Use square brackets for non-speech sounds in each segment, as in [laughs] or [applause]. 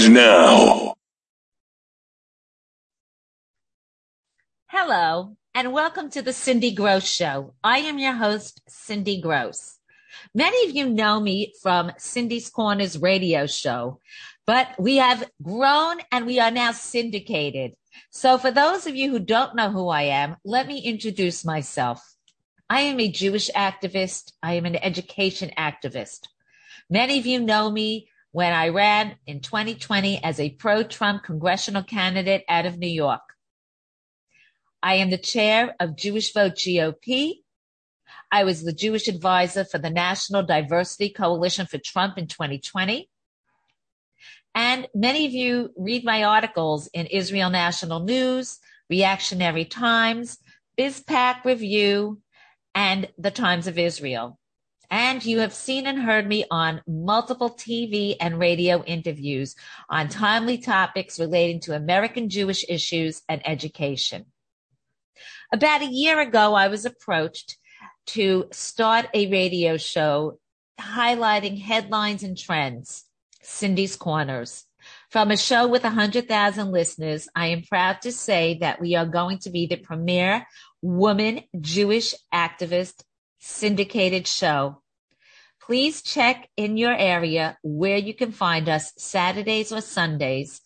And now. Hello, and welcome to the Cindy Grosz Show. I am your host, Cindy Grosz. Many of you know me from Cindy's Corners radio show, but we have grown and we are now syndicated. So for those of you who don't know who I am, let me introduce myself. I am a Jewish activist. I am an education activist. Many of you know me when I ran in 2020 as a pro Trump congressional candidate out of New York. I am the chair of Jewish Vote GOP. I was the Jewish advisor for the National Diversity Coalition for Trump in 2020. And many of you read my articles in Israel National News, Reactionary Times, BizPac Review, and the Times of Israel. And you have seen and heard me on multiple TV and radio interviews on timely topics relating to American Jewish issues and education. About a year ago, I was approached to start a radio show highlighting headlines and trends, Cindy's Corners. From a show with 100,000 listeners, I am proud to say that we are going to be the premier woman Jewish activist syndicated show. Please check in your area where you can find us Saturdays or Sundays,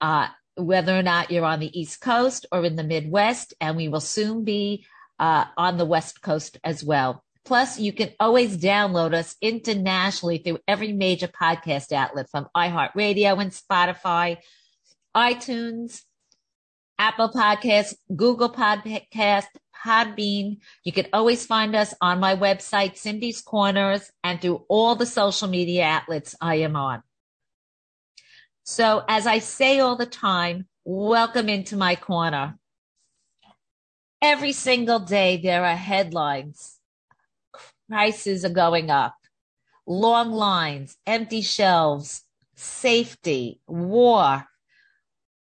uh, whether or not you're on the East Coast or in the Midwest, and we will soon be uh, on the West Coast as well. Plus, you can always download us internationally through every major podcast outlet from iHeartRadio and Spotify, iTunes, Apple Podcasts, Google Podcast, Podbean. You can always find us on my website, Cindy's Corners, and through all the social media outlets I am on. So as I say all the time, welcome into my corner. Every single day there are headlines. Prices are going up. Long lines, empty shelves, safety, war.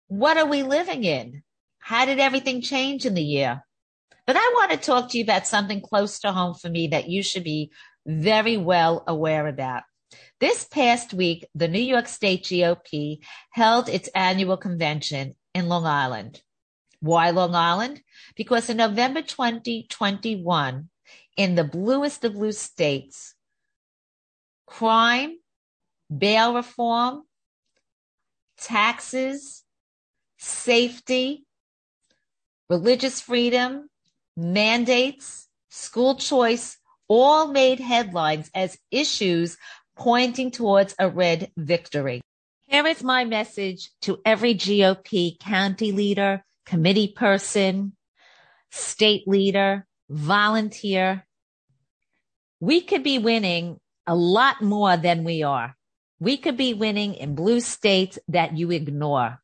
What are we living in? How did everything change in the year? But I want to talk to you about something close to home for me that you should be very well aware about. This past week, the New York State GOP held its annual convention in Long Island. Why Long Island? Because in November 2021, in the bluest of blue states, crime, bail reform, taxes, safety, religious freedom, mandates, school choice all made headlines as issues pointing towards a red victory. Here is my message to every GOP county leader, committee person, state leader, volunteer. We could be winning a lot more than we are. We could be winning in blue states that you ignore.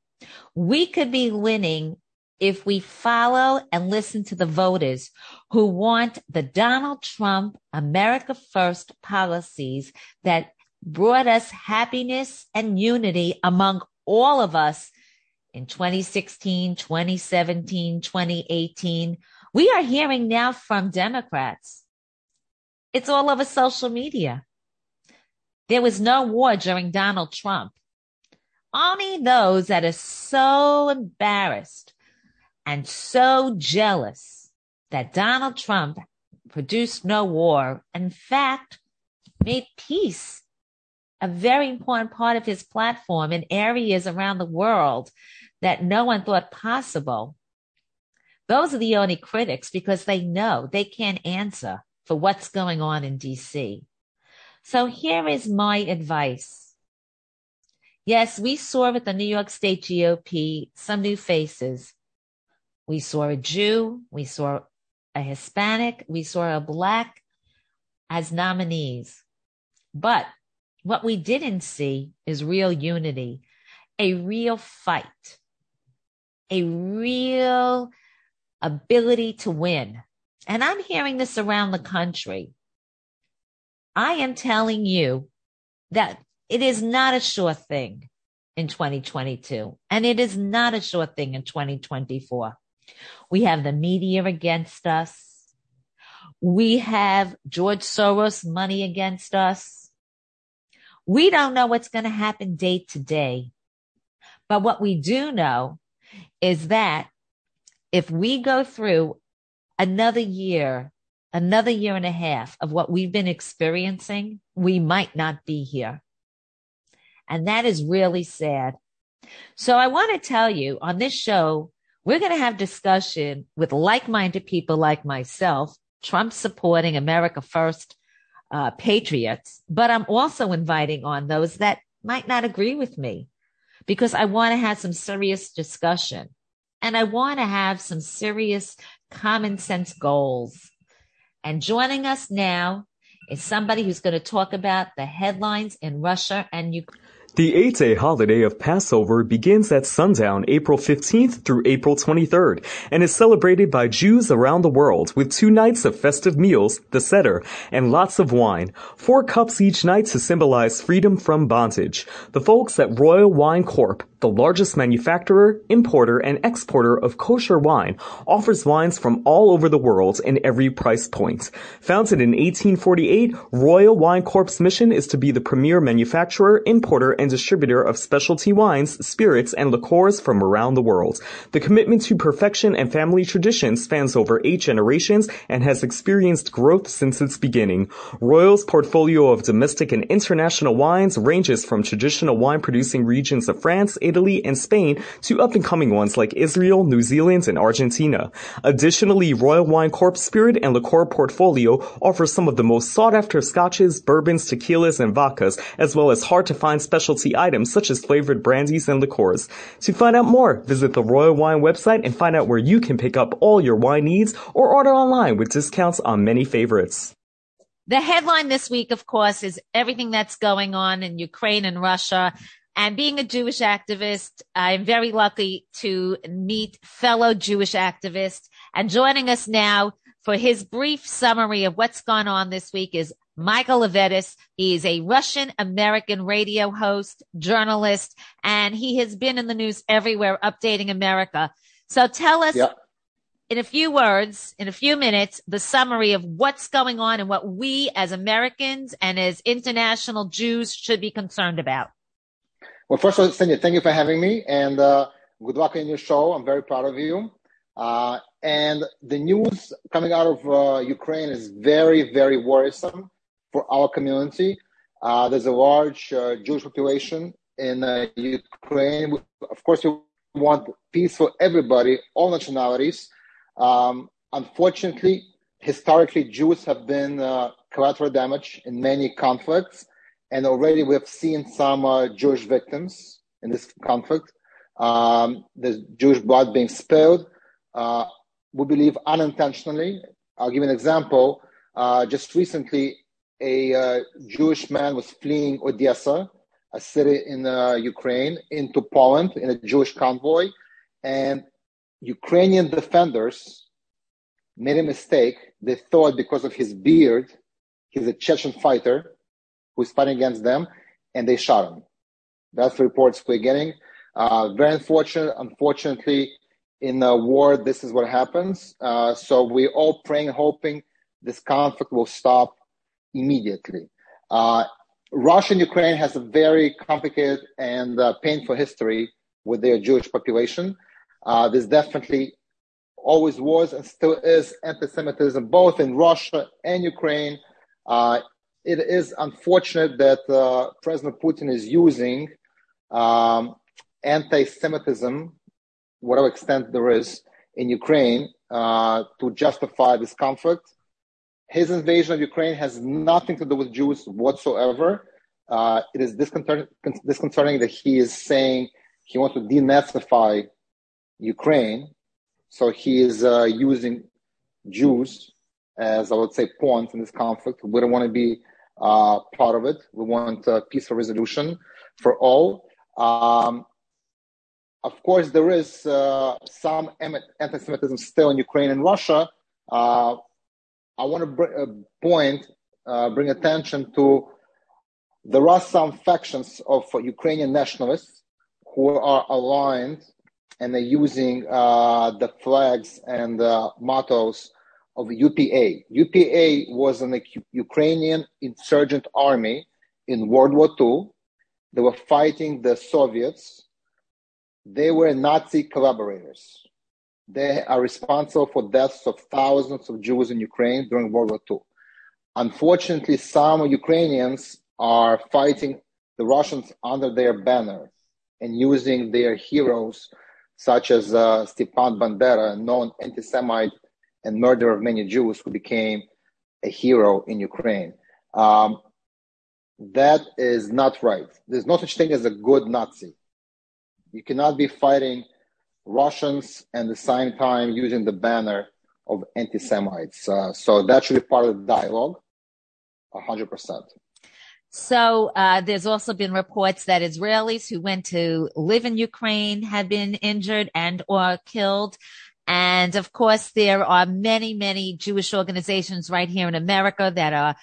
We could be winning if we follow and listen to the voters who want the Donald Trump America First policies that brought us happiness and unity among all of us in 2016, 2017, 2018. We are hearing now from Democrats. It's all over social media. There was no war during Donald Trump. Only those that are so embarrassed and so jealous that Donald Trump produced no war, in fact, made peace a very important part of his platform in areas around the world that no one thought possible. Those are the only critics because they know they can't answer for what's going on in DC. So here is my advice. Yes, we saw with the New York State GOP some new faces, we saw a Jew, we saw a Hispanic, we saw a black as nominees. But what we didn't see is real unity, a real fight, a real ability to win. And I'm hearing this around the country. I am telling you that it is not a sure thing in 2022, and it is not a sure thing in 2024. We have the media against us. We have George Soros money against us. We don't know what's going to happen day to day. But what we do know is that if we go through another year, another year and a half of what we've been experiencing, we might not be here. And that is really sad. So I want to tell you on this show, we're going to have discussion with like-minded people like myself, Trump supporting America first uh, patriots, but I'm also inviting on those that might not agree with me because I want to have some serious discussion and I want to have some serious common sense goals. And joining us now is somebody who's going to talk about the headlines in Russia and Ukraine. The eight-day holiday of Passover begins at sundown April 15th through April 23rd and is celebrated by Jews around the world with two nights of festive meals, the Seder, and lots of wine. Four cups each night to symbolize freedom from bondage. The folks at Royal Wine Corp the largest manufacturer, importer, and exporter of kosher wine, offers wines from all over the world in every price point. Founded in 1848, Royal Wine Corp's mission is to be the premier manufacturer, importer, and distributor of specialty wines, spirits, and liqueurs from around the world. The commitment to perfection and family tradition spans over eight generations and has experienced growth since its beginning. Royal's portfolio of domestic and international wines ranges from traditional wine producing regions of France, Italy, and Spain to up-and-coming ones like Israel, New Zealand, and Argentina. Additionally, Royal Wine Corp Spirit and Liqueur portfolio offers some of the most sought-after scotches, bourbons, tequilas, and vodkas, as well as hard-to-find specialty items such as flavored brandies and liqueurs. To find out more, visit the Royal Wine website and find out where you can pick up all your wine needs or order online with discounts on many favorites. The headline this week, of course, is everything that's going on in Ukraine and Russia. And being a Jewish activist, I'm very lucky to meet fellow Jewish activists. And joining us now for his brief summary of what's gone on this week is Michael Levitis. Is a Russian American radio host, journalist, and he has been in the news everywhere updating America. So tell us yep. in a few words, in a few minutes, the summary of what's going on and what we as Americans and as international Jews should be concerned about. Well, first of all, Cindy, thank you for having me, and uh, good luck in your show. I'm very proud of you. Uh, and the news coming out of uh, Ukraine is very, very worrisome for our community. Uh, there's a large uh, Jewish population in uh, Ukraine. Of course, we want peace for everybody, all nationalities. Um, unfortunately, historically, Jews have been collateral damage in many conflicts and already we have seen some uh, Jewish victims in this conflict. Um, there's Jewish blood being spilled. Uh, we believe unintentionally. I'll give an example. Uh, just recently, a uh, Jewish man was fleeing Odessa, a city in uh, Ukraine, into Poland in a Jewish convoy, and Ukrainian defenders made a mistake. They thought because of his beard, he's a Chechen fighter, who's fighting against them, and they shot him. That's the reports we're getting. Uh, very unfortunate. Unfortunately, in a war, this is what happens. Uh, so we're all praying hoping this conflict will stop immediately. Uh, Russia and Ukraine has a very complicated and uh, painful history with their Jewish population. Uh, there's definitely always was and still is anti-Semitism both in Russia and Ukraine. Uh, it is unfortunate that uh, President Putin is using um, anti-Semitism, whatever extent there is, in Ukraine uh, to justify this conflict. His invasion of Ukraine has nothing to do with Jews whatsoever. Uh, it is disconcerting, disconcerting that he is saying he wants to denazify Ukraine. So he is uh, using Jews as I would say pawns in this conflict. We don't want to be uh, part of it. We want a peaceful resolution for all. Um, of course, there is uh, some anti-Semitism still in Ukraine and Russia. Uh, I want to br- uh, point, uh, bring attention to there are some factions of Ukrainian nationalists who are aligned and they're using uh, the flags and the mottos of UPA. UPA was an Ukrainian insurgent army in World War II. They were fighting the Soviets. They were Nazi collaborators. They are responsible for deaths of thousands of Jews in Ukraine during World War II. Unfortunately, some Ukrainians are fighting the Russians under their banner and using their heroes, such as uh, Stepan Bandera, a known anti Semite and murderer of many Jews who became a hero in Ukraine. Um, that is not right. There's no such thing as a good Nazi. You cannot be fighting Russians and the same time using the banner of anti Semites. Uh, so that should be part of the dialogue, 100%. So uh, there's also been reports that Israelis who went to live in Ukraine have been injured and or killed. And of course, there are many, many Jewish organizations right here in America that are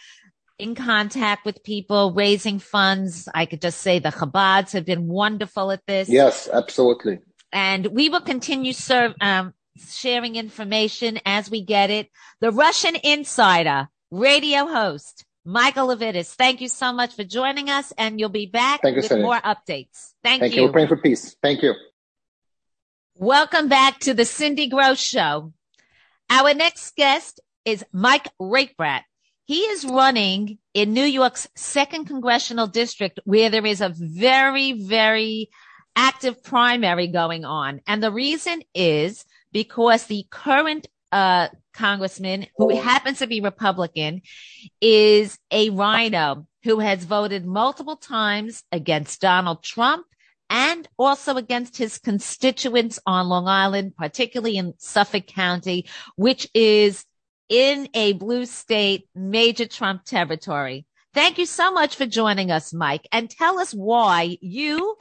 in contact with people, raising funds. I could just say the Chabads have been wonderful at this. Yes, absolutely. And we will continue serve, um, sharing information as we get it. The Russian Insider radio host, Michael Levitis. Thank you so much for joining us, and you'll be back Thank with you, more updates. Thank, Thank you. you. We're praying for peace. Thank you. Welcome back to the Cindy Grosz Show. Our next guest is Mike Rakebrandt. He is running in New York's second congressional district where there is a very, very active primary going on. And the reason is because the current uh, congressman, who happens to be Republican, is a rhino who has voted multiple times against Donald Trump and also against his constituents on Long Island, particularly in Suffolk County, which is in a blue state, major Trump territory. Thank you so much for joining us, Mike, and tell us why you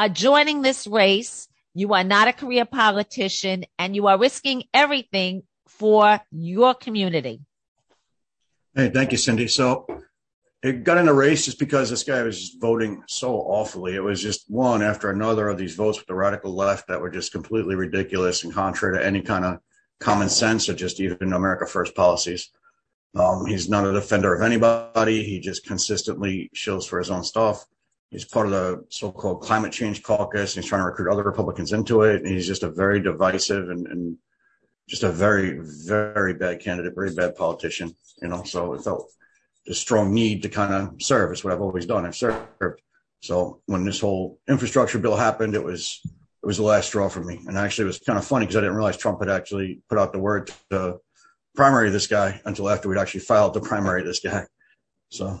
are joining this race. You are not a career politician and you are risking everything for your community. Hey, thank you, Cindy. So it got in a race just because this guy was just voting so awfully. It was just one after another of these votes with the radical left that were just completely ridiculous and contrary to any kind of common sense or just even America First policies. Um, he's not a defender of anybody. He just consistently shills for his own stuff. He's part of the so-called climate change caucus. And he's trying to recruit other Republicans into it. And he's just a very divisive and, and just a very, very bad candidate, very bad politician. You know, so it felt a strong need to kind of serve. It's what I've always done. I've served. So when this whole infrastructure bill happened, it was it was the last straw for me. And actually, it was kind of funny because I didn't realize Trump had actually put out the word to primary this guy until after we'd actually filed to primary this guy. So.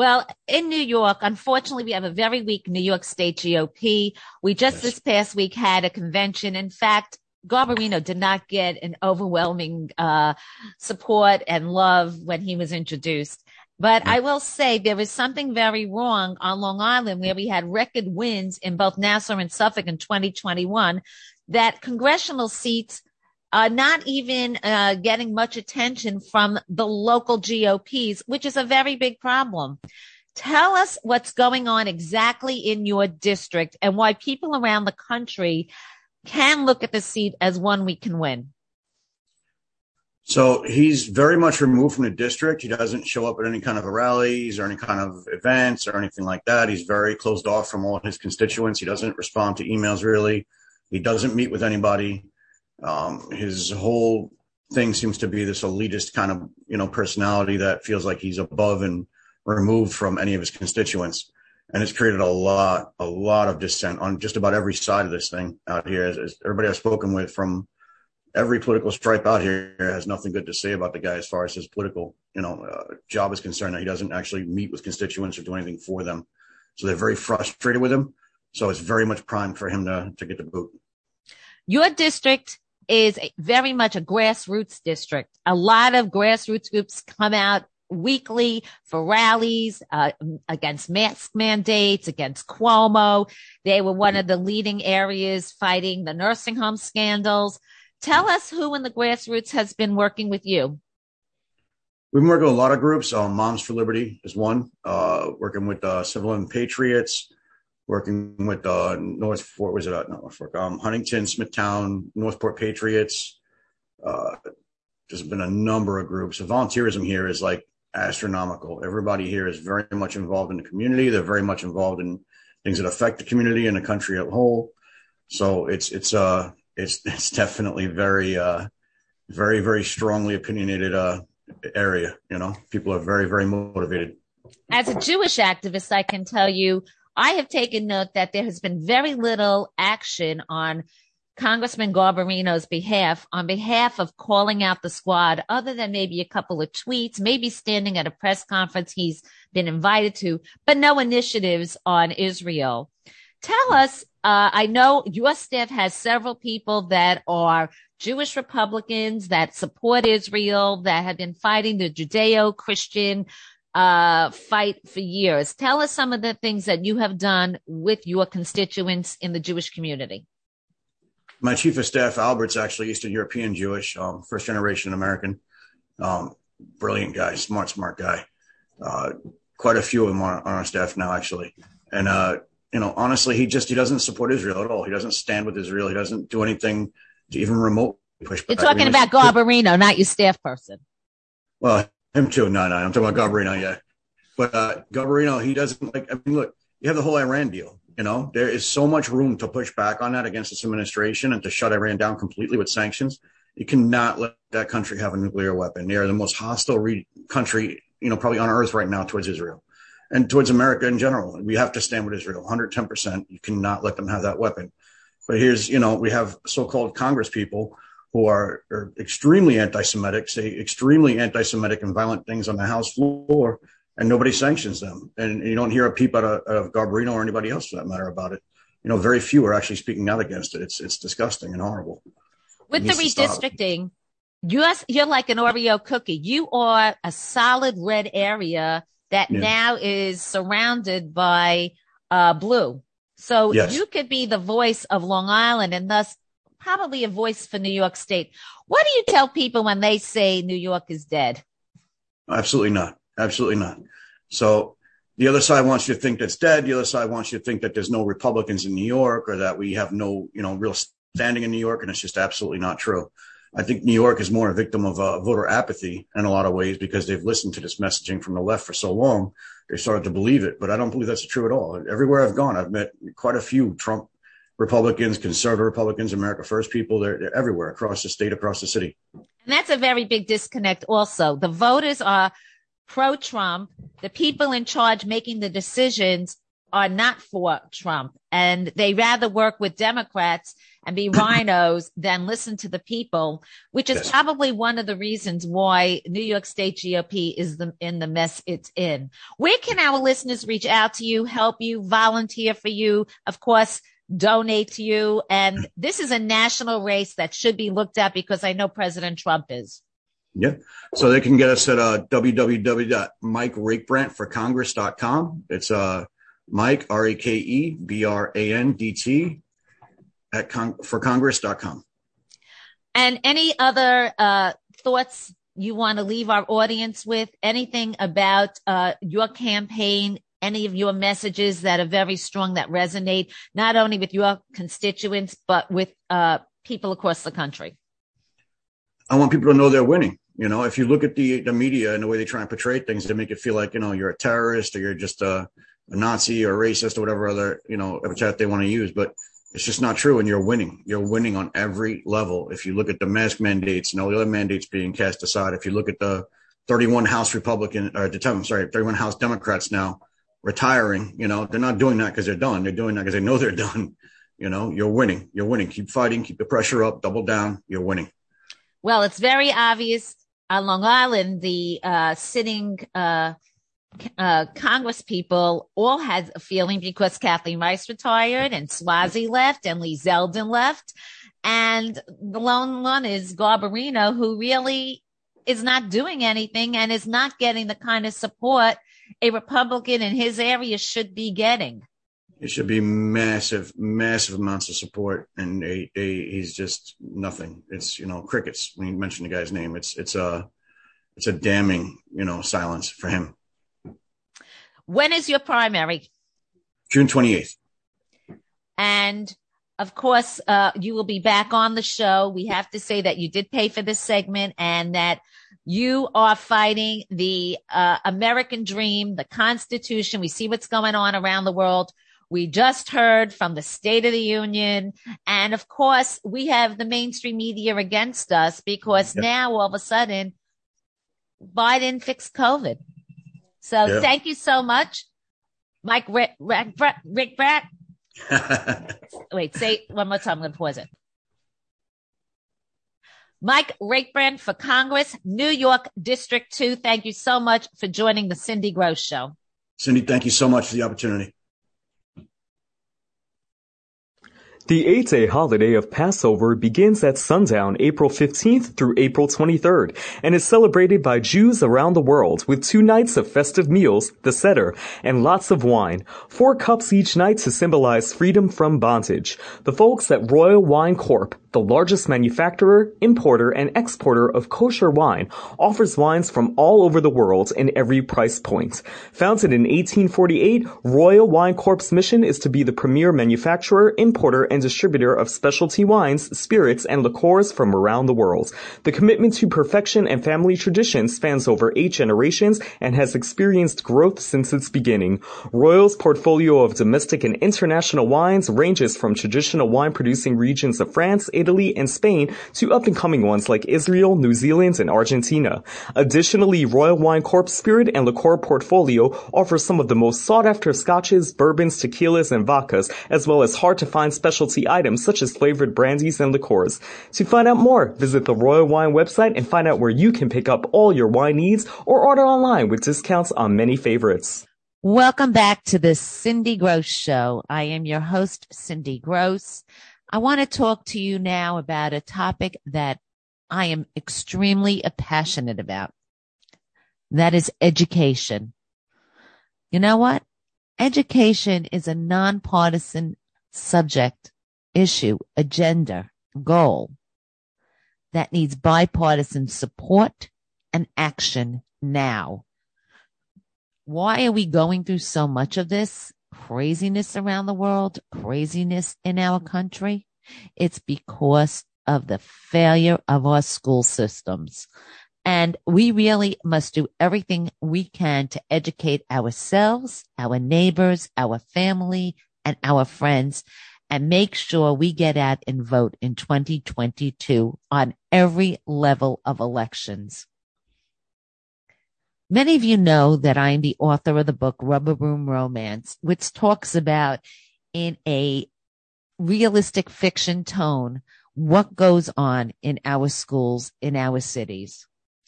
Well, in New York, unfortunately, we have a very weak New York State GOP. We just yes. this past week had a convention. In fact, Garbarino did not get an overwhelming uh, support and love when he was introduced. But I will say there is something very wrong on Long Island where we had record wins in both Nassau and Suffolk in 2021 that congressional seats are not even uh, getting much attention from the local GOPs, which is a very big problem. Tell us what's going on exactly in your district and why people around the country can look at the seat as one we can win. So he's very much removed from the district. He doesn't show up at any kind of rallies or any kind of events or anything like that. He's very closed off from all his constituents. He doesn't respond to emails really. He doesn't meet with anybody. Um, his whole thing seems to be this elitist kind of, you know, personality that feels like he's above and removed from any of his constituents. And it's created a lot, a lot of dissent on just about every side of this thing out here. As, as everybody I've spoken with from every political stripe out here has nothing good to say about the guy as far as his political, you know, uh, job is concerned. That he doesn't actually meet with constituents or do anything for them. So they're very frustrated with him. So it's very much primed for him to, to get the boot. Your district is very much a grassroots district. A lot of grassroots groups come out weekly for rallies uh, against mask mandates, against Cuomo. They were one of the leading areas fighting the nursing home scandals. Tell us who in the grassroots has been working with you. We've been working with a lot of groups. Um, Moms for Liberty is one. Uh, working with uh, Civil and Patriots. Working with uh, North Fort. Was it uh, North Fork? Um, Huntington, Smithtown, Northport Patriots. Uh, there's been a number of groups. So volunteerism here is like astronomical. Everybody here is very much involved in the community. They're very much involved in things that affect the community and the country as a whole. So it's it's uh it's [laughs] it's definitely very uh very very strongly opinionated uh area. You know, people are very very motivated. As a Jewish activist, I can tell you, I have taken note that there has been very little action on Congressman Garbarino's behalf, on behalf of calling out the squad, other than maybe a couple of tweets, maybe standing at a press conference he's been invited to, but no initiatives on Israel. Tell us, uh, I know your staff has several people that are Jewish Republicans that support Israel, that have been fighting the Judeo Christian uh, fight for years. Tell us some of the things that you have done with your constituents in the Jewish community my chief of staff, Albert's actually Eastern European Jewish, um, first generation American. Um, brilliant guy, smart, smart guy. Uh, quite a few of them on, on our staff now, actually. And, uh, you know, honestly, he just, he doesn't support Israel at all. He doesn't stand with Israel. He doesn't do anything to even remotely push back. You're talking about Garbarino, not your staff person. Well, him too. No, no, I'm talking about Garbarino. Yeah. But, uh, he doesn't like, I mean, look, you have the whole Iran deal. You know, there is so much room to push back on that against this administration and to shut Iran down completely with sanctions. You cannot let that country have a nuclear weapon. They are the most hostile re- country, you know, probably on earth right now towards Israel and towards America in general. We have to stand with Israel 110%. You cannot let them have that weapon. But here's, you know, we have so-called Congress people who are, are extremely anti-Semitic, say extremely anti-Semitic and violent things on the House floor and nobody sanctions them. And you don't hear a peep out of, out of Garbarino or anybody else for that matter about it. You know, very few are actually speaking out against it. It's it's disgusting and horrible. With the redistricting, you're you're like an Oreo cookie. You are a solid red area that now is surrounded by uh, blue. So you could be the voice of Long Island and thus probably a voice for New York State. What do you tell people when they say New York is dead? Absolutely not. Absolutely not. So the other side wants you to think that's dead. The other side wants you to think that there's no Republicans in New York or that we have no, you know, real standing in New York. And it's just absolutely not true. I think New York is more a victim of uh, voter apathy in a lot of ways because they've listened to this messaging from the left for so long. They started to believe it, but I don't believe that's true at all. Everywhere I've gone, I've met quite a few Trump Republicans, conservative Republicans, America First people. They're, they're everywhere across the state, across the city. And that's a very big disconnect also. The voters are pro Trump. The people in charge making the decisions are not for Trump and they rather work with Democrats and be [coughs] rhinos than listen to the people, which is yes. probably one of the reasons why New York State GOP is the, in the mess it's in. Where can our listeners reach out to you, help you, volunteer for you? Of course, donate to you. And this is a national race that should be looked at because I know President Trump is. Yeah. So they can get us at uh, www.mikerakebrandt4congress.com. It's uh, Mike, R A K E B R A N D T, at con- for congress.com. And any other uh, thoughts you want to leave our audience with? Anything about uh, your campaign? Any of your messages that are very strong that resonate not only with your constituents, but with uh, people across the country? I want people to know they're winning. You know, if you look at the the media and the way they try and portray things, they make it feel like you know you're a terrorist or you're just a, a Nazi or racist or whatever other you know epithet they want to use. But it's just not true, and you're winning. You're winning on every level. If you look at the mask mandates and all the other mandates being cast aside, if you look at the 31 House Republican or time, sorry, 31 House Democrats now retiring, you know, they're not doing that because they're done. They're doing that because they know they're done. You know, you're winning. You're winning. Keep fighting. Keep the pressure up. Double down. You're winning. Well, it's very obvious on Long Island, the uh, sitting uh, uh, Congress people all had a feeling because Kathleen Rice retired and Suozzi left and Lee Zeldin left. And the lone one is Garbarino, who really is not doing anything and is not getting the kind of support a Republican in his area should be getting it should be massive, massive amounts of support, and they, they, he's just nothing. It's you know crickets. When you mention the guy's name, it's it's a it's a damning you know silence for him. When is your primary? June twenty eighth. And of course, uh, you will be back on the show. We have to say that you did pay for this segment and that you are fighting the uh, American dream, the Constitution. We see what's going on around the world. We just heard from the State of the Union. And of course, we have the mainstream media against us because yep. now all of a sudden, Biden fixed COVID. So yep. thank you so much, Mike Rick, Rick, Rick Brett. [laughs] Wait, say one more time. I'm going to pause it. Mike Rakebrandt for Congress, New York District 2. Thank you so much for joining the Cindy Grosz Show. Cindy, thank you so much for the opportunity. The eight-day holiday of Passover begins at sundown April 15th through April 23rd and is celebrated by Jews around the world with two nights of festive meals, the Seder, and lots of wine, four cups each night to symbolize freedom from bondage. The folks at Royal Wine Corp the largest manufacturer, importer, and exporter of kosher wine, offers wines from all over the world in every price point. Founded in 1848, Royal Wine Corp's mission is to be the premier manufacturer, importer, and distributor of specialty wines, spirits, and liqueurs from around the world. The commitment to perfection and family tradition spans over eight generations and has experienced growth since its beginning. Royal's portfolio of domestic and international wines ranges from traditional wine producing regions of France, Italy, and Spain to up-and-coming ones like Israel, New Zealand, and Argentina. Additionally, Royal Wine Corp's spirit and liqueur portfolio offers some of the most sought-after scotches, bourbons, tequilas, and vodkas, as well as hard-to-find specialty items such as flavored brandies and liqueurs. To find out more, visit the Royal Wine website and find out where you can pick up all your wine needs or order online with discounts on many favorites. Welcome back to the Cindy Grosz Show. I am your host, Cindy Grosz. I want to talk to you now about a topic that I am extremely passionate about. That is education. You know what? Education is a nonpartisan subject, issue, agenda, goal that needs bipartisan support and action now. Why are we going through so much of this? craziness around the world, craziness in our country, it's because of the failure of our school systems. And we really must do everything we can to educate ourselves, our neighbors, our family, and our friends and make sure we get out and vote in 2022 on every level of elections. Many of you know that I am the author of the book Rubber Room Romance, which talks about in a realistic fiction tone what goes on in our schools, in our cities,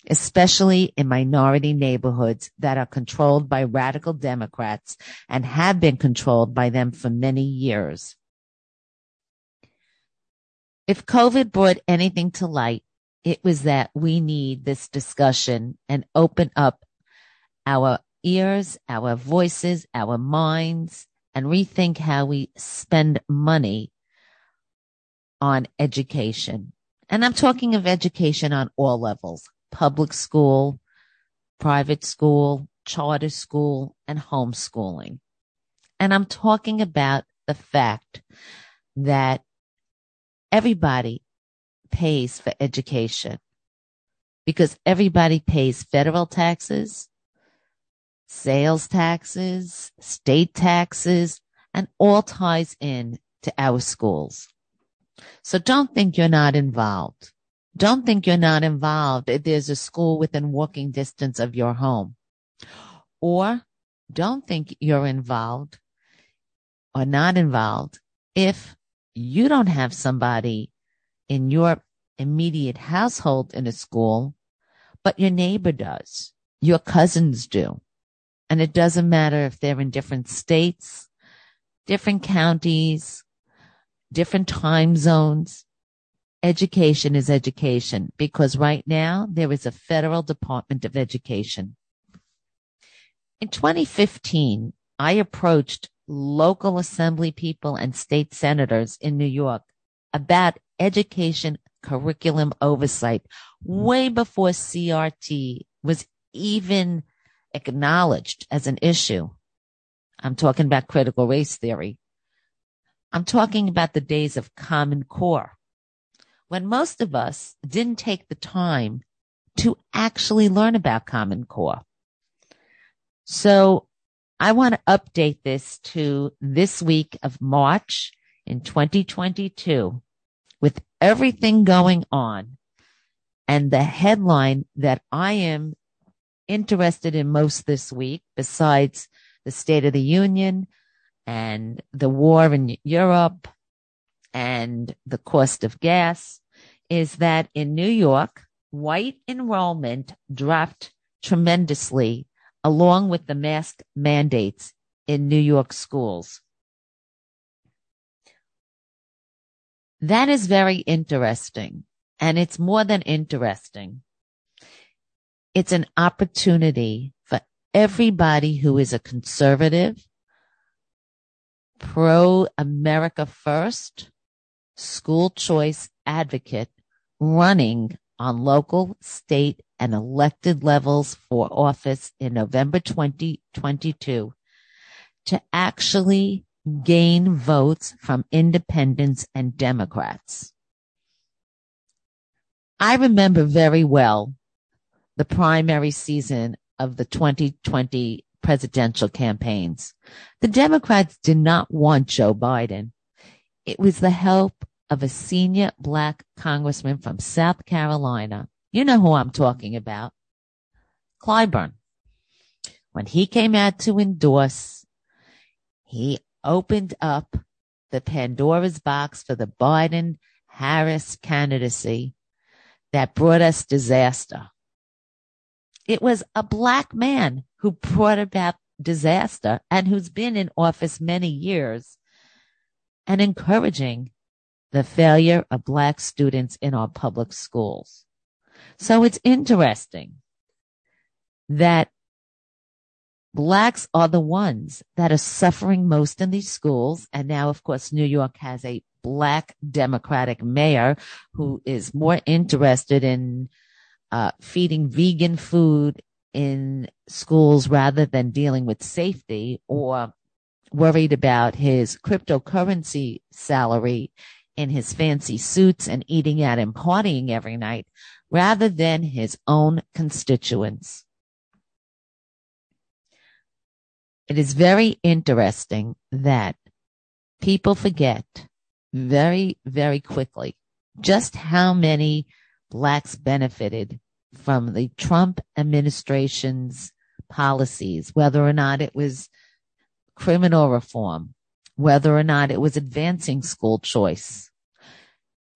especially in minority neighborhoods that are controlled by radical Democrats and have been controlled by them for many years. If COVID brought anything to light, it was that we need this discussion and open up our ears, our voices, our minds, and rethink how we spend money on education. And I'm talking of education on all levels, public school, private school, charter school, and homeschooling. And I'm talking about the fact that everybody pays for education because everybody pays federal taxes, sales taxes, state taxes, and all ties in to our schools. So don't think you're not involved. Don't think you're not involved if there's a school within walking distance of your home. Or don't think you're involved or not involved if you don't have somebody in your immediate household in a school, but your neighbor does, your cousins do, and it doesn't matter if they're in different states, different counties, different time zones. Education is education because right now there is a federal Department of Education. In 2015, I approached local assembly people and state senators in New York about education curriculum oversight way before CRT was even acknowledged as an issue. I'm talking about critical race theory. I'm talking about the days of Common Core, when most of us didn't take the time to actually learn about Common Core. So I want to update this to this week of March in 2022 with everything going on and the headline that I am interested in most this week, besides the State of the Union and the war in Europe and the cost of gas, is that in New York, white enrollment dropped tremendously along with the mask mandates in New York schools. That is very interesting. And it's more than interesting. It's an opportunity for everybody who is a conservative, pro America first, school choice advocate running on local, state, and elected levels for office in November 2022 to actually gain votes from independents and Democrats. I remember very well the primary season of the 2020 presidential campaigns. The Democrats did not want Joe Biden. It was the help of a senior black congressman from South Carolina. You know who I'm talking about. Clyburn. When he came out to endorse, he opened up the Pandora's box for the Biden Harris candidacy that brought us disaster. It was a black man who brought about disaster and who's been in office many years and encouraging the failure of black students in our public schools. So it's interesting that blacks are the ones that are suffering most in these schools. And now, of course, New York has a black Democratic mayor who is more interested in uh, feeding vegan food in schools rather than dealing with safety or worried about his cryptocurrency salary in his fancy suits and eating out and partying every night rather than his own constituents. It is very interesting that people forget very, very quickly just how many blacks benefited from the Trump administration's policies, whether or not it was criminal reform, whether or not it was advancing school choice.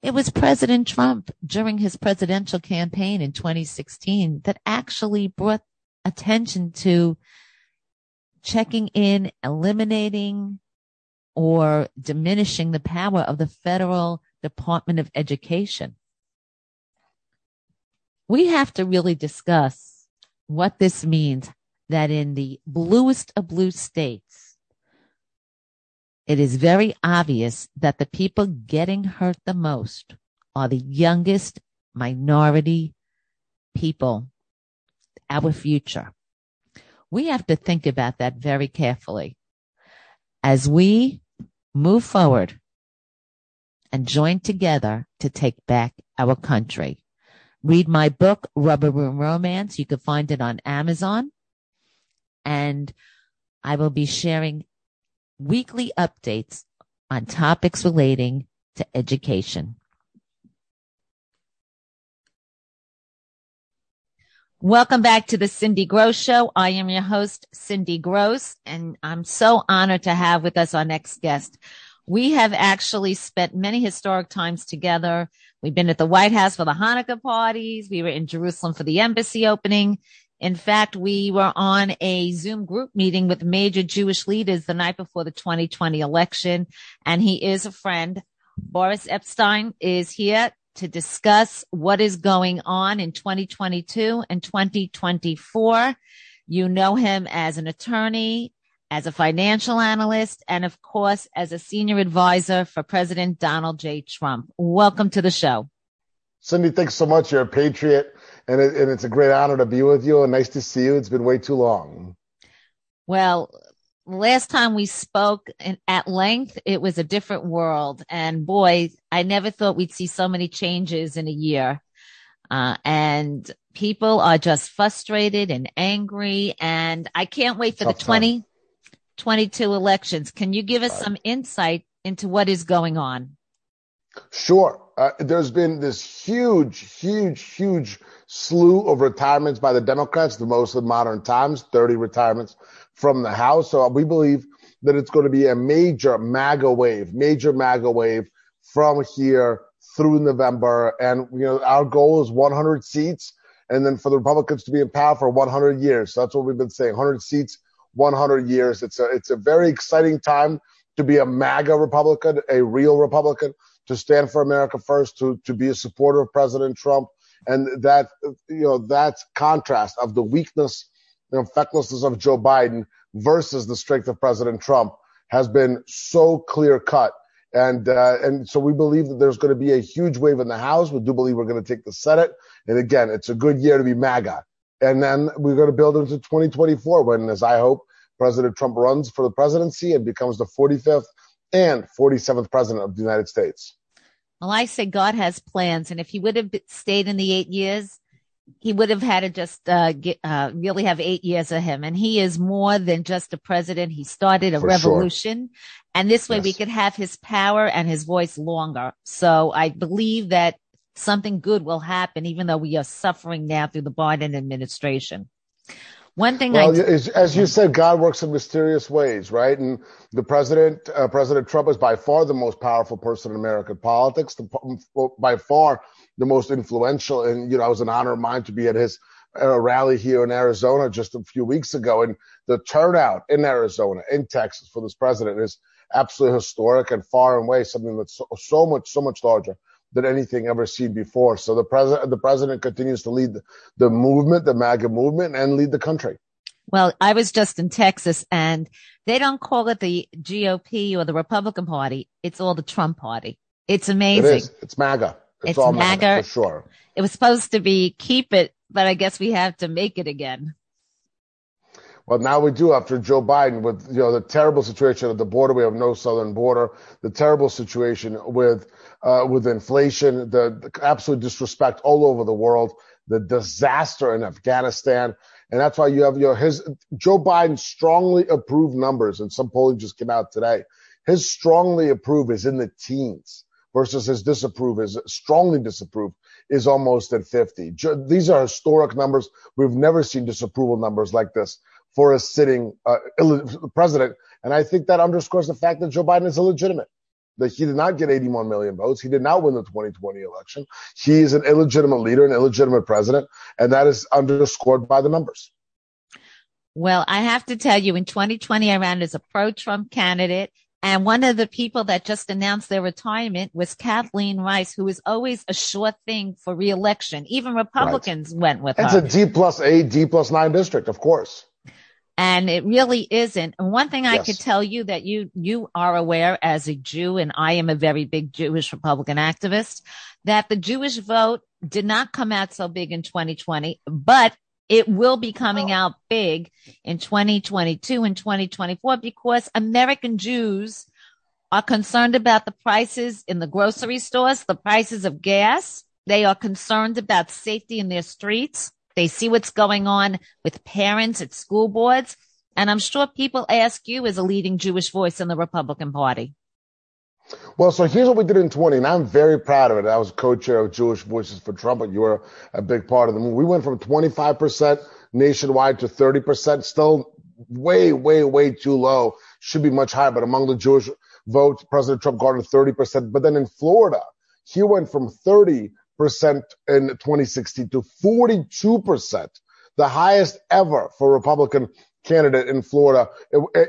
It was President Trump during his presidential campaign in 2016 that actually brought attention to checking in, eliminating or diminishing the power of the federal Department of Education. We have to really discuss what this means that in the bluest of blue states, it is very obvious that the people getting hurt the most are the youngest minority people, our future. We have to think about that very carefully. As we move forward and join together to take back our country. Read my book, Rubber Room Romance. You can find it on Amazon. And I will be sharing weekly updates on topics relating to education. Welcome back to the Cindy Grosz Show. I am your host, Cindy Grosz, and I'm so honored to have with us our next guest. We have actually spent many historic times together. We've been at the White House for the Hanukkah parties. We were in Jerusalem for the embassy opening. In fact, we were on a Zoom group meeting with major Jewish leaders the night before the 2020 election, and he is a friend. Boris Epshteyn is here to discuss what is going on in 2022 and 2024. You know him as an attorney, as a financial analyst, and of course, as a senior advisor for President Donald J. Trump. Welcome to the show. Cindy, thanks so much. You're a patriot, and, it, and it's a great honor to be with you and nice to see you. It's been way too long. Well, last time we spoke in, at length, it was a different world. And boy, I never thought we'd see so many changes in a year. Uh, and people are just frustrated and angry. And I can't wait for Tough the 2022 elections. Can you give us right. some insight into what is going on? Sure. Uh, there's been this huge, huge, huge slew of retirements by the Democrats, the most in modern times, 30 retirements from the House. So we believe that it's going to be a major MAGA wave, major MAGA wave from here through November. And, you know, our goal is 100 seats and then for the Republicans to be in power for 100 years. So that's what we've been saying. 100 seats, 100 years. It's a, it's a very exciting time to be a MAGA Republican, a real Republican, to stand for America first, to, to be a supporter of President Trump. And that, you know, that contrast of the weakness the fecklessness of Joe Biden versus the strength of President Trump has been so clear cut. And, uh, and so we believe that there's going to be a huge wave in the House. We do believe we're going to take the Senate. And again, it's a good year to be MAGA. And then we're going to build into 2024 when, as I hope, President Trump runs for the presidency and becomes the 45th and 47th president of the United States. Well, I say God has plans. And if he would have stayed in the eight years, he would have had to just uh, get, uh, really have eight years of him. And he is more than just a president. He started a For revolution. Sure. And this way yes. we could have his power and his voice longer. So I believe that something good will happen, even though we are suffering now through the Biden administration. One thing well, I, as, as, you said, God works in mysterious ways, right? And the president, uh, President Trump, is by far the most powerful person in American politics. The, by far, the most influential. And, you know, it was an honor of mine to be at his uh, rally here in Arizona just a few weeks ago. And the turnout in Arizona, in Texas for this president is absolutely historic and far and away something that's so, so much, so much larger than anything ever seen before. So the president, the president continues to lead the, movement, the MAGA movement and lead the country. Well, I was just in Texas and they don't call it the GOP or the Republican Party. It's all the Trump Party. It's amazing. It is. It's MAGA. It's, it's all MAGA, for sure. It was supposed to be keep it, but I guess we have to make it again. Well, now we do after Joe Biden with, you know, the terrible situation at the border. We have no southern border, the terrible situation with, uh, with inflation, the, the absolute disrespect all over the world, the disaster in Afghanistan. And that's why you have, you know, his, Joe Biden strongly approved numbers and some polling just came out today. His strongly approve is in the teens versus his disapprove is strongly disapprove is almost at 50. These are historic numbers. We've never seen disapproval numbers like this for a sitting uh, president. And I think that underscores the fact that Joe Biden is illegitimate. That he did not get 81 million votes. He did not win the 2020 election. He is an illegitimate leader, an illegitimate president, and that is underscored by the numbers. Well, I have to tell you, in 2020, I ran as a pro-Trump candidate and one of the people that just announced their retirement was Kathleen Rice, who is always a sure thing for reelection. Even Republicans right. went with it's her. It's a D plus eight, D plus nine district, of course. And it really isn't. And one thing I could tell you that you, you are aware as a Jew, and I am a very big Jewish Republican activist, that the Jewish vote did not come out so big in 2020, but it will be coming oh. out big in 2022 and 2024 because American Jews are concerned about the prices in the grocery stores, the prices of gas. They are concerned about safety in their streets. They see what's going on with parents at school boards. And I'm sure people ask you as a leading Jewish voice in the Republican Party. Well, so here's what we did in 20, and I'm very proud of it. I was co-chair of Jewish Voices for Trump, but you were a big part of the move. We went from 25% nationwide to 30%, still way, way, way too low. Should be much higher, but among the Jewish votes, President Trump garnered 30%. But then in Florida, he went from 30% in 2016 to 42%, the highest ever for Republican candidate in Florida.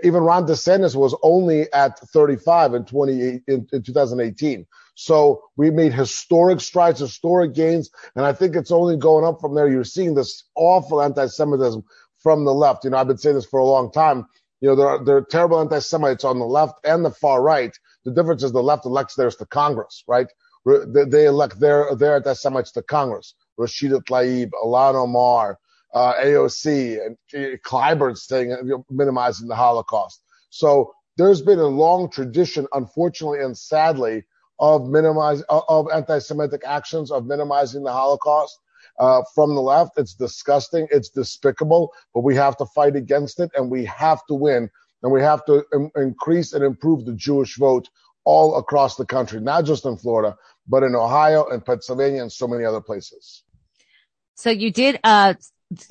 Even Ron DeSantis was only at 35 in, 20, in, in 2018. So we made historic strides, historic gains, and I think it's only going up from there. You're seeing this awful anti-Semitism from the left. You know, I've been saying this for a long time. You know, there are, there are terrible anti-Semites on the left and the far right. The difference is the left elects theirs to Congress, right? They, elect their, their anti-Semites to Congress. Rashida Tlaib, Ilhan Omar, uh, AOC and Clyburn saying you know, minimizing the Holocaust. So there's been a long tradition, unfortunately and sadly, of minimize of anti-Semitic actions, of minimizing the Holocaust. Uh, from the left, it's disgusting, it's despicable, but we have to fight against it, and we have to win, and we have to Im- increase and improve the Jewish vote all across the country, not just in Florida, but in Ohio and Pennsylvania and so many other places. So you did uh,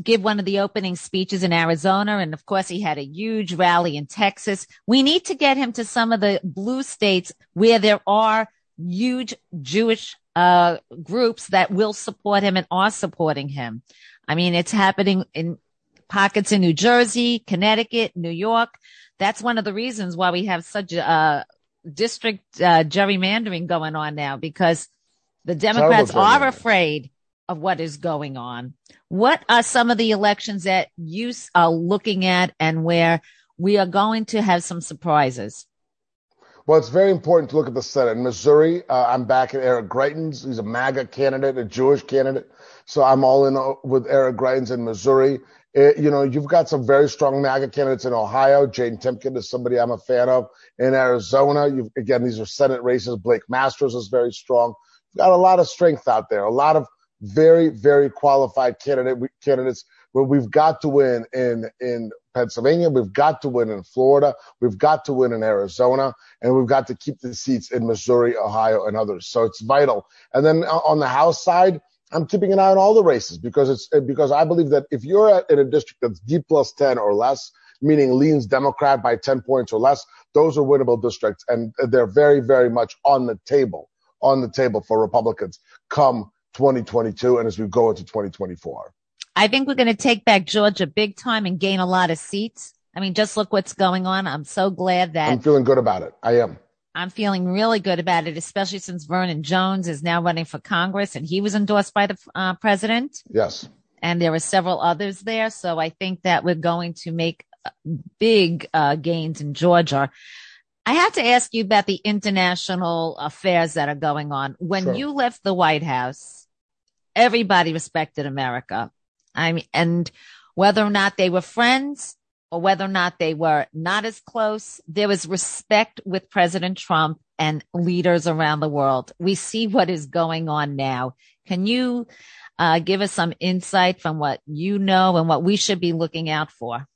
give one of the opening speeches in Arizona. And of course, he had a huge rally in Texas. We need to get him to some of the blue states where there are huge Jewish uh, groups that will support him and are supporting him. I mean, it's happening in pockets in New Jersey, Connecticut, New York. That's one of the reasons why we have such a uh, district uh, gerrymandering going on now because the Democrats are afraid of what is going on. What are some of the elections that you are looking at and where we are going to have some surprises? Well, it's very important to look at the Senate. In Missouri, uh, I'm back at Eric Greitens. He's a MAGA candidate, a Jewish candidate. So I'm all in uh, with Eric Greitens in Missouri. It, you know, you've got some very strong MAGA candidates in Ohio. Jane Timken is somebody I'm a fan of. In Arizona, you've, again, these are Senate races. Blake Masters is very strong. You've got a lot of strength out there, a lot of very, very qualified candidate candidates where we've got to win in in Pennsylvania, we've got to win in Florida, we've got to win in Arizona, and we've got to keep the seats in Missouri, Ohio, and others. So it's vital. And then uh, on the House side, I'm keeping an eye on all the races because it's uh, because I believe that if you're in a district that's D plus 10 or less, meaning leans Democrat by 10 points or less, those are winnable districts, and they're very, very much on the table on the table for Republicans come 2022 and as we go into 2024. I think we're going to take back Georgia big time and gain a lot of seats. I mean, just look what's going on. I'm so glad that I'm feeling good about it. I am. I'm feeling really good about it, especially since Vernon Jones is now running for Congress and he was endorsed by the uh, president. Yes. And there were several others there. So I think that we're going to make uh, big uh, gains in Georgia. I have to ask you about the international affairs that are going on. When sure. you left the White House, everybody respected America. I mean, and whether or not they were friends or whether or not they were not as close, there was respect with President Trump and leaders around the world. We see what is going on now. Can you uh, give us some insight from what you know and what we should be looking out for?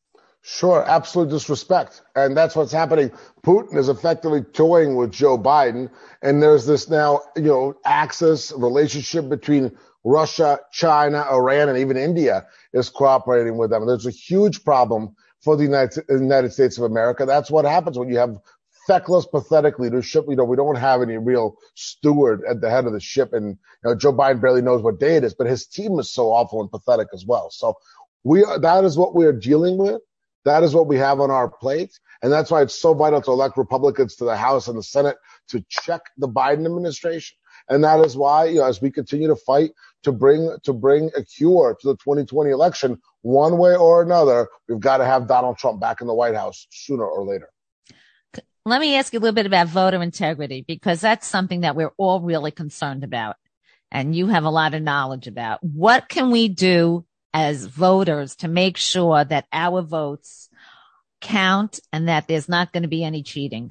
Sure, absolute disrespect. And that's what's happening. Putin is effectively toying with Joe Biden. And there's this now, you know, axis relationship between Russia, China, Iran, and even India is cooperating with them. There's a huge problem for the United, United States of America. That's what happens when you have feckless, pathetic leadership. You know, we don't have any real steward at the head of the ship. And, you know, Joe Biden barely knows what day it is, but his team is so awful and pathetic as well. So we are, that is what we are dealing with. That is what we have on our plate. And that's why it's so vital to elect Republicans to the House and the Senate to check the Biden administration. And that is why, you know, as we continue to fight to bring to bring a cure to the 2020 election, one way or another, we've got to have Donald Trump back in the White House sooner or later. Let me ask you a little bit about voter integrity because that's something that we're all really concerned about. And you have a lot of knowledge about. What can we do as voters to make sure that our votes count and that there's not going to be any cheating?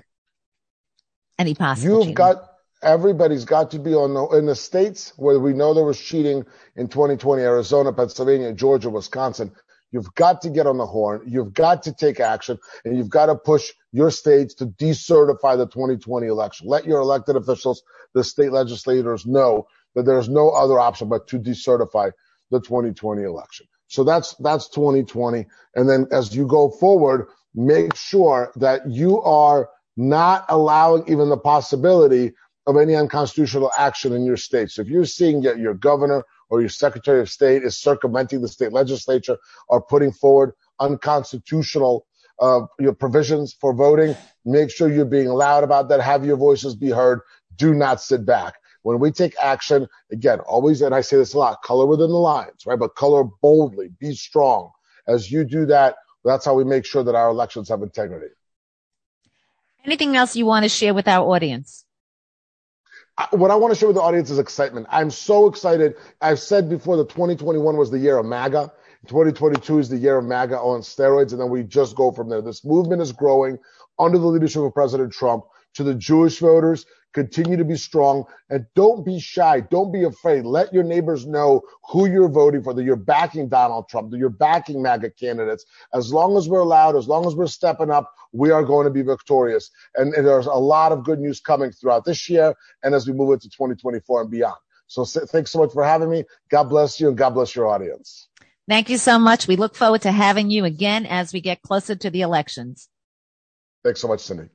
Any possible You've cheating? got everybody's got to be on the, in the states where we know there was cheating in 2020, Arizona, Pennsylvania, Georgia, Wisconsin. You've got to get on the horn. You've got to take action and you've got to push your states to decertify the 2020 election. Let your elected officials, the state legislators know that there's no other option but to decertify the 2020 election. So that's, that's 2020. And then as you go forward, make sure that you are not allowing even the possibility of any unconstitutional action in your state. So if you're seeing that your governor or your secretary of state is circumventing the state legislature or putting forward unconstitutional uh, your provisions for voting, make sure you're being loud about that. Have your voices be heard. Do not sit back. When we take action, again, always, and I say this a lot, color within the lines, right? But color boldly, be strong. As you do that, that's how we make sure that our elections have integrity. Anything else you want to share with our audience? What I want to share with the audience is excitement. I'm so excited. I've said before that 2021 was the year of MAGA. 2022 is the year of MAGA on steroids, and then we just go from there. This movement is growing under the leadership of President Trump. To the Jewish voters, continue to be strong and don't be shy. Don't be afraid. Let your neighbors know who you're voting for, that you're backing Donald Trump, that you're backing MAGA candidates. As long as we're loud, as long as we're stepping up, we are going to be victorious. And, and there's a lot of good news coming throughout this year and as we move into 2024 and beyond. So thanks so much for having me. God bless you and God bless your audience. Thank you so much. We look forward to having you again as we get closer to the elections. Thanks so much, Cindy.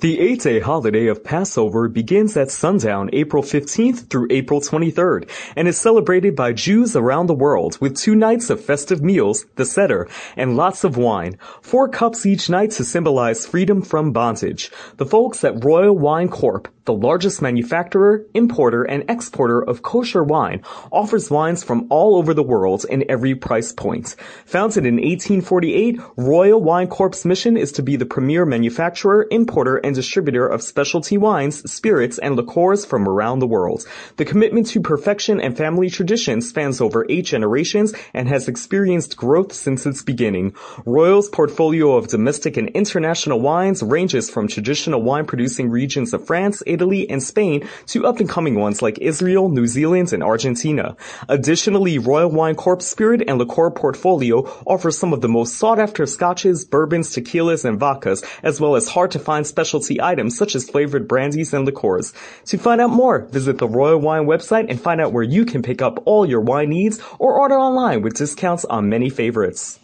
The eight-day holiday of Passover begins at sundown April 15th through April 23rd and is celebrated by Jews around the world with two nights of festive meals, the Seder, and lots of wine, four cups each night to symbolize freedom from bondage. The folks at Royal Wine Corp the largest manufacturer, importer, and exporter of kosher wine, offers wines from all over the world in every price point. Founded in 1848, Royal Wine Corp's mission is to be the premier manufacturer, importer, and distributor of specialty wines, spirits, and liqueurs from around the world. The commitment to perfection and family tradition spans over eight generations and has experienced growth since its beginning. Royal's portfolio of domestic and international wines ranges from traditional wine producing regions of France, Italy, and Spain to up-and-coming ones like Israel, New Zealand, and Argentina. Additionally, Royal Wine Corp Spirit and Liqueur portfolio offers some of the most sought-after scotches, bourbons, tequilas, and vodkas, as well as hard-to-find specialty items such as flavored brandies and liqueurs. To find out more, visit the Royal Wine website and find out where you can pick up all your wine needs or order online with discounts on many favorites.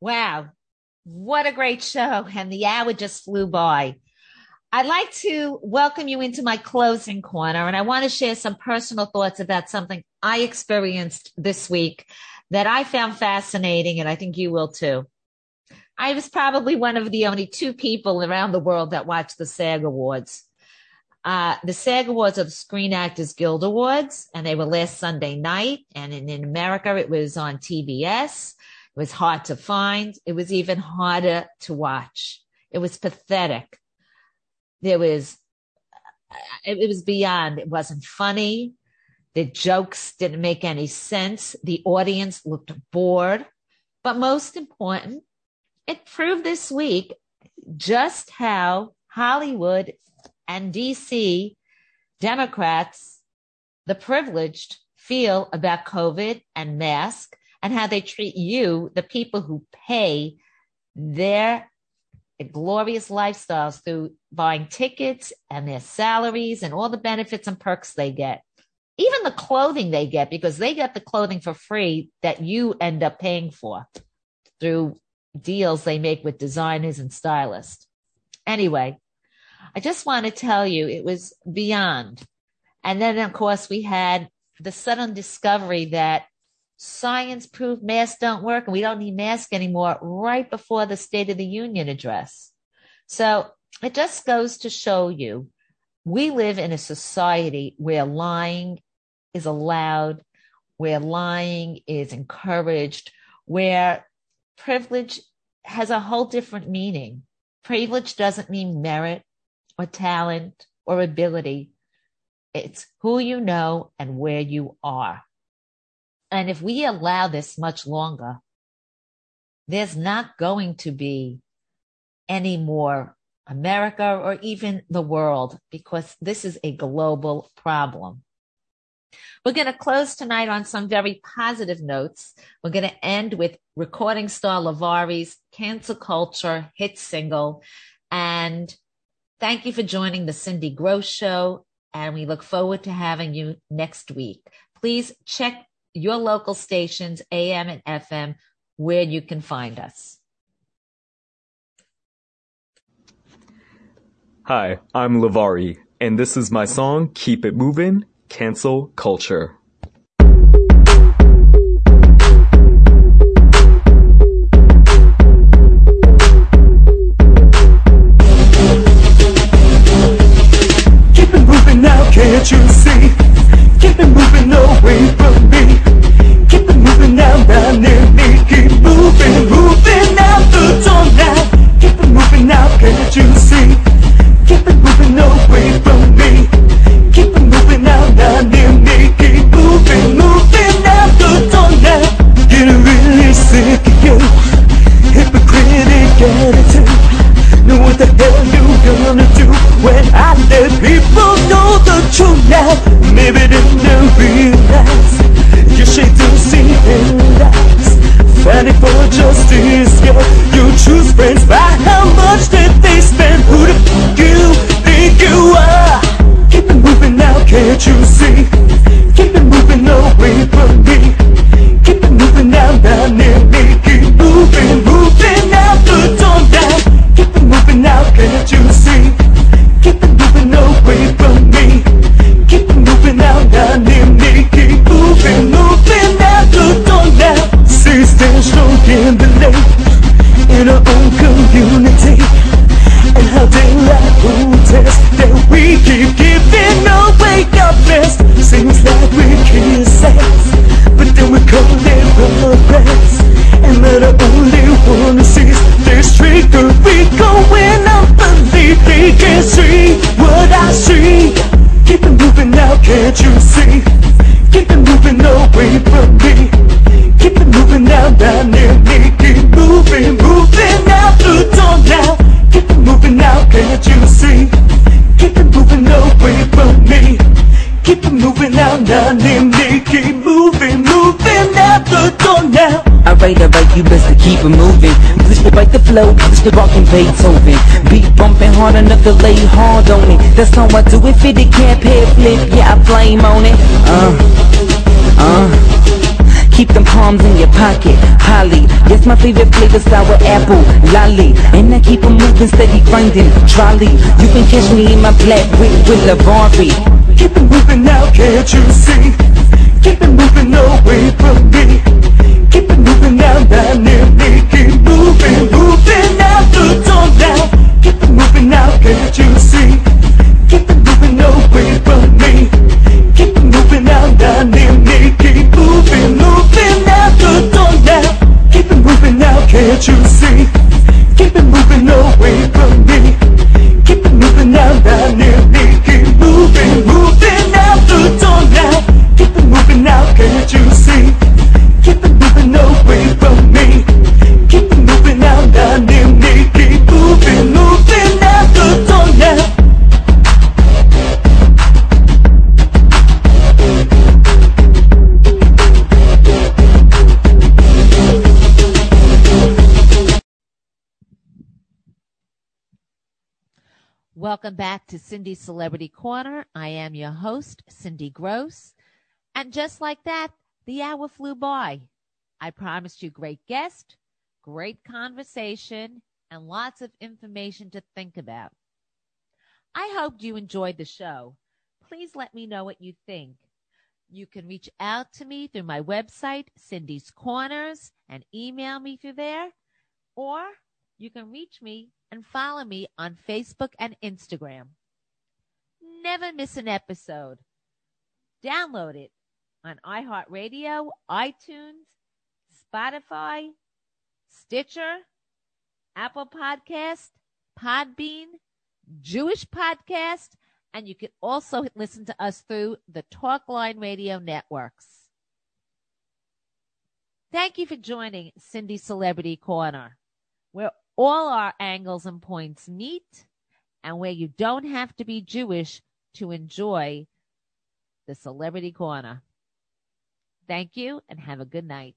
Wow. What a great show. And the hour just flew by. I'd like to welcome you into my closing corner, and I want to share some personal thoughts about something I experienced this week that I found fascinating, and I think you will too. I was probably one of the only two people around the world that watched the SAG Awards. Uh, the SAG Awards are the Screen Actors Guild Awards, and they were last Sunday night. And in, in America, it was on TBS. It was hard to find. It was even harder to watch. It was pathetic there was it, it was beyond it wasn't funny. The jokes didn't make any sense. The audience looked bored. But most important it proved this week just how hollywood and dc democrats the privileged feel about covid and mask and how they treat you the people who pay their glorious lifestyles through buying tickets and their salaries and all the benefits and perks they get. Even the clothing they get, because they get the clothing for free that you end up paying for through deals they make with designers and stylists. Anyway, I just want to tell you it was beyond. And then, of course, we had the sudden discovery that science proved masks don't work and we don't need masks anymore right before the State of the Union address. So it just goes to show you we live in a society where lying is allowed, where lying is encouraged, where privilege has a whole different meaning. Privilege doesn't mean merit or talent or ability. It's who you know and where you are. And if we allow this much longer, there's not going to be any more America or even the world because this is a global problem. We're going to close tonight on some very positive notes. We're going to end with recording star LaVarie's Cancel Culture hit single. And thank you for joining the Cindy Grosz Show. And we look forward to having you next week. Please check your local stations, AM and FM, where you can find us. Hi, I'm LaVarie, and this is my song, Keep It Moving, Cancel Culture. Keep it moving. Push to write the flow, push to rockin' Beethoven. Beat bumping hard enough to lay hard on it. That's how I do it, fit it, can't pay flip. Yeah, I flame on it. Uh, uh. Keep them palms in your pocket, holly. Yes, my favorite flavor sour apple, lolly. And I keep 'em moving, steady grinding, trolley. You can catch me in my black whip with LaVarie. Keep it moving now, can't you see? Keep it moving away from me. Keep moving now, moving, moving now, the down. Keep moving now, can't you see? Keep me. Keep moving now. Keep moving, moving now, the down. Keep moving now, can't you see? Welcome back to Cindy's Celebrity Corner. I am your host, Cindy Grosz. And just like that, the hour flew by. I promised you great guest, great conversation, and lots of information to think about. I hoped you enjoyed the show. Please let me know what you think. You can reach out to me through my website, Cindy's Corners, and email me through there, or you can reach me and follow me on Facebook and Instagram. Never miss an episode. Download it on iHeartRadio, iTunes, Spotify, Stitcher, Apple Podcast, Podbean, Jewish Podcast, and you can also listen to us through the Talkline Radio networks. Thank you for joining Cindy Celebrity Corner, where all our angles and points meet and where you don't have to be Jewish to enjoy the Celebrity Corner. Thank you and have a good night.